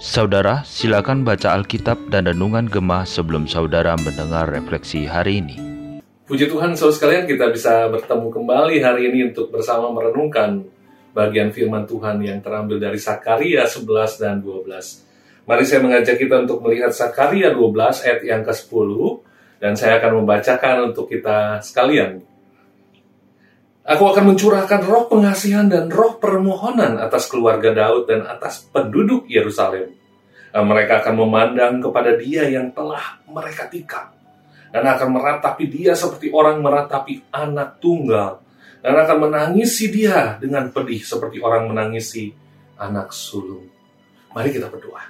Saudara, silakan baca Alkitab dan Renungan Gemah sebelum saudara mendengar refleksi hari ini. Puji Tuhan, saudara sekalian, kita bisa bertemu kembali hari ini untuk bersama merenungkan bagian firman Tuhan yang terambil dari Sakaria 11 dan 12. Mari saya mengajak kita untuk melihat Sakaria 12 ayat yang ke-10 dan saya akan membacakan untuk kita sekalian. Aku akan mencurahkan roh pengasihan dan roh permohonan atas keluarga Daud dan atas penduduk Yerusalem dan mereka akan memandang kepada dia yang telah mereka tikam. Dan akan meratapi dia seperti orang meratapi anak tunggal. Dan akan menangisi dia dengan pedih seperti orang menangisi anak sulung. Mari kita berdoa.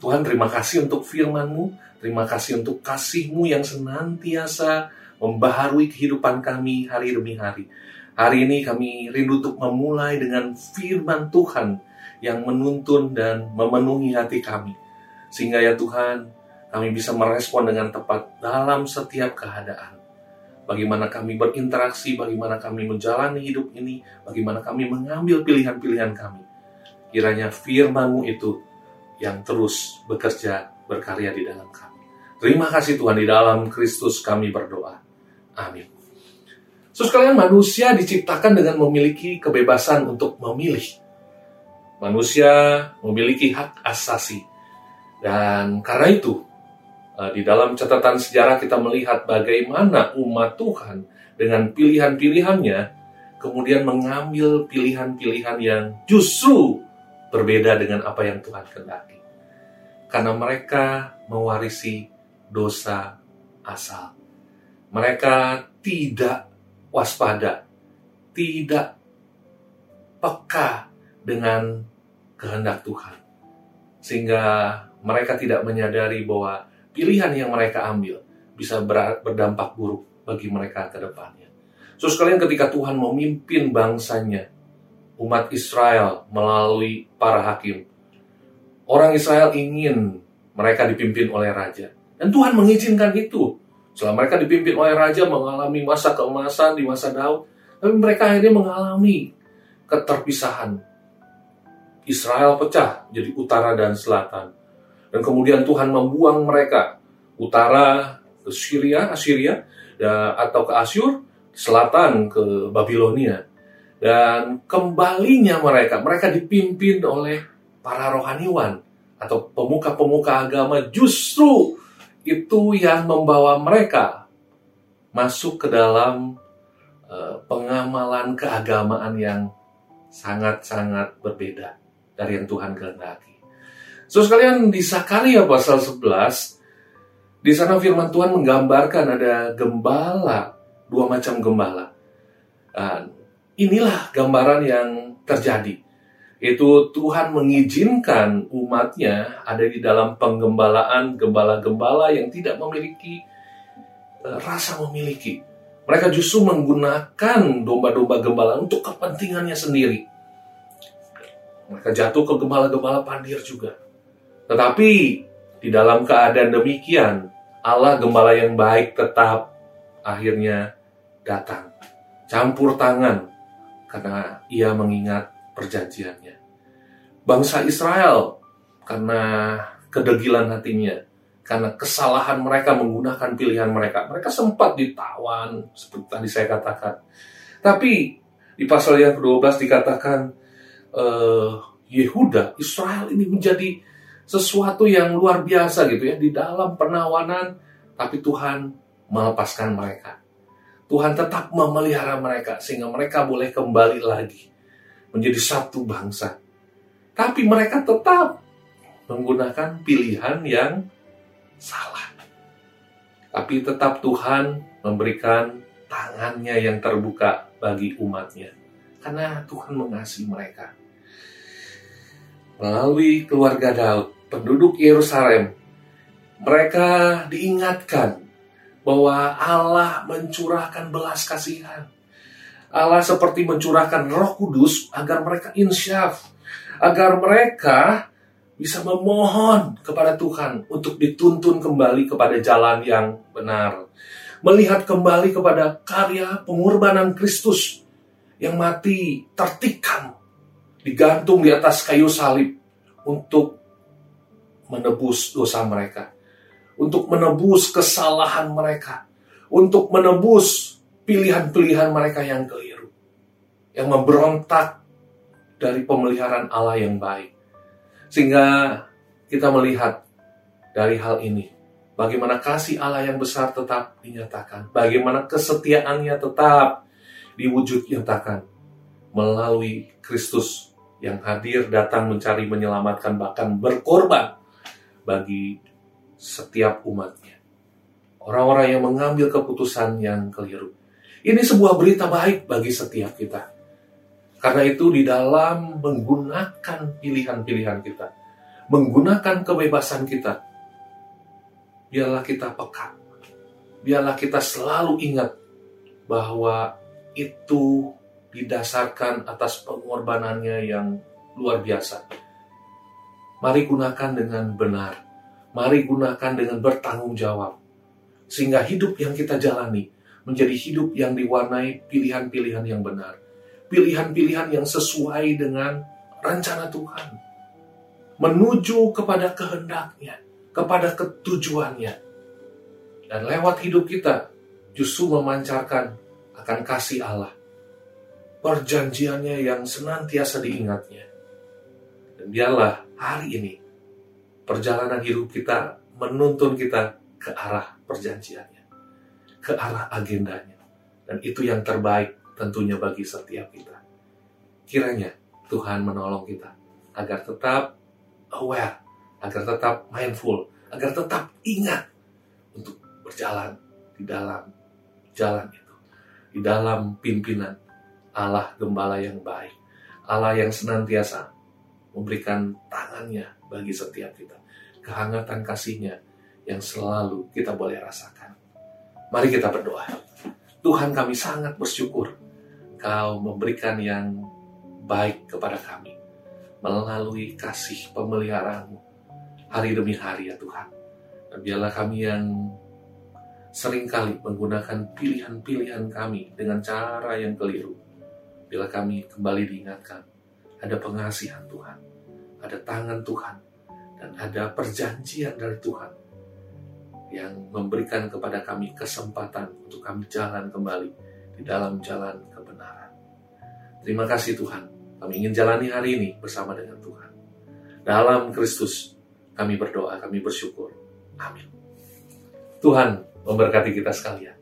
Tuhan terima kasih untuk firman-Mu, terima kasih untuk kasih-Mu yang senantiasa membaharui kehidupan kami hari demi hari. Hari ini kami rindu untuk memulai dengan firman Tuhan yang menuntun dan memenuhi hati kami. Sehingga ya Tuhan, kami bisa merespon dengan tepat dalam setiap keadaan. Bagaimana kami berinteraksi, bagaimana kami menjalani hidup ini, bagaimana kami mengambil pilihan-pilihan kami. Kiranya firman-Mu itu yang terus bekerja, berkarya di dalam kami. Terima kasih Tuhan, di dalam Kristus kami berdoa. Amin. So, sekalian manusia diciptakan dengan memiliki kebebasan untuk memilih manusia memiliki hak asasi. Dan karena itu, eh, di dalam catatan sejarah kita melihat bagaimana umat Tuhan dengan pilihan-pilihannya kemudian mengambil pilihan-pilihan yang justru berbeda dengan apa yang Tuhan kehendaki. Karena mereka mewarisi dosa asal. Mereka tidak waspada, tidak peka dengan kehendak Tuhan. Sehingga mereka tidak menyadari bahwa pilihan yang mereka ambil bisa berdampak buruk bagi mereka ke depannya. So sekalian ketika Tuhan memimpin bangsanya, umat Israel melalui para hakim, orang Israel ingin mereka dipimpin oleh raja. Dan Tuhan mengizinkan itu. Setelah mereka dipimpin oleh raja mengalami masa keemasan di masa Daud, tapi mereka akhirnya mengalami keterpisahan, Israel pecah jadi utara dan selatan. Dan kemudian Tuhan membuang mereka utara ke Syria, Assyria, atau ke Asyur, selatan ke Babilonia. Dan kembalinya mereka, mereka dipimpin oleh para rohaniwan atau pemuka-pemuka agama justru itu yang membawa mereka masuk ke dalam uh, pengamalan keagamaan yang sangat-sangat berbeda dari yang Tuhan kehendaki. So sekalian di Sakaria pasal 11, di sana firman Tuhan menggambarkan ada gembala, dua macam gembala. Dan inilah gambaran yang terjadi. Itu Tuhan mengizinkan umatnya ada di dalam penggembalaan gembala-gembala yang tidak memiliki uh, rasa memiliki. Mereka justru menggunakan domba-domba gembala untuk kepentingannya sendiri. Mereka jatuh ke gembala-gembala pandir juga. Tetapi di dalam keadaan demikian, Allah gembala yang baik tetap akhirnya datang. Campur tangan karena ia mengingat perjanjiannya. Bangsa Israel karena kedegilan hatinya, karena kesalahan mereka menggunakan pilihan mereka. Mereka sempat ditawan, seperti tadi saya katakan. Tapi di pasal yang ke-12 dikatakan, uh, Yehuda, Israel ini menjadi sesuatu yang luar biasa gitu ya di dalam penawanan, tapi Tuhan melepaskan mereka. Tuhan tetap memelihara mereka sehingga mereka boleh kembali lagi menjadi satu bangsa. Tapi mereka tetap menggunakan pilihan yang salah. Tapi tetap Tuhan memberikan tangannya yang terbuka bagi umatnya. Karena Tuhan mengasihi mereka melalui keluarga Daud, penduduk Yerusalem, mereka diingatkan bahwa Allah mencurahkan belas kasihan. Allah seperti mencurahkan roh kudus agar mereka insyaf, agar mereka bisa memohon kepada Tuhan untuk dituntun kembali kepada jalan yang benar. Melihat kembali kepada karya pengorbanan Kristus yang mati tertikam digantung di atas kayu salib untuk menebus dosa mereka, untuk menebus kesalahan mereka, untuk menebus pilihan-pilihan mereka yang keliru, yang memberontak dari pemeliharaan Allah yang baik. Sehingga kita melihat dari hal ini, bagaimana kasih Allah yang besar tetap dinyatakan, bagaimana kesetiaannya tetap diwujud nyatakan melalui Kristus yang hadir datang mencari menyelamatkan bahkan berkorban bagi setiap umatnya. Orang-orang yang mengambil keputusan yang keliru. Ini sebuah berita baik bagi setiap kita. Karena itu di dalam menggunakan pilihan-pilihan kita, menggunakan kebebasan kita, biarlah kita peka. Biarlah kita selalu ingat bahwa itu didasarkan atas pengorbanannya yang luar biasa. Mari gunakan dengan benar. Mari gunakan dengan bertanggung jawab. Sehingga hidup yang kita jalani menjadi hidup yang diwarnai pilihan-pilihan yang benar. Pilihan-pilihan yang sesuai dengan rencana Tuhan. Menuju kepada kehendaknya, kepada ketujuannya. Dan lewat hidup kita justru memancarkan akan kasih Allah. Perjanjiannya yang senantiasa diingatnya. Dan biarlah hari ini perjalanan hidup kita menuntun kita ke arah perjanjiannya, ke arah agendanya. Dan itu yang terbaik tentunya bagi setiap kita. Kiranya Tuhan menolong kita agar tetap aware, agar tetap mindful, agar tetap ingat untuk berjalan di dalam jalan itu, di dalam pimpinan Allah Gembala yang baik, Allah yang senantiasa memberikan tangannya bagi setiap kita, kehangatan kasihnya yang selalu kita boleh rasakan. Mari kita berdoa. Tuhan kami sangat bersyukur Kau memberikan yang baik kepada kami melalui kasih pemeliharaanmu hari demi hari ya Tuhan. Dan biarlah kami yang sering kali menggunakan pilihan-pilihan kami dengan cara yang keliru. Bila kami kembali diingatkan, ada pengasihan Tuhan, ada tangan Tuhan, dan ada perjanjian dari Tuhan yang memberikan kepada kami kesempatan untuk kami jalan kembali di dalam jalan kebenaran. Terima kasih Tuhan, kami ingin jalani hari ini bersama dengan Tuhan. Dalam Kristus kami berdoa, kami bersyukur. Amin. Tuhan memberkati kita sekalian.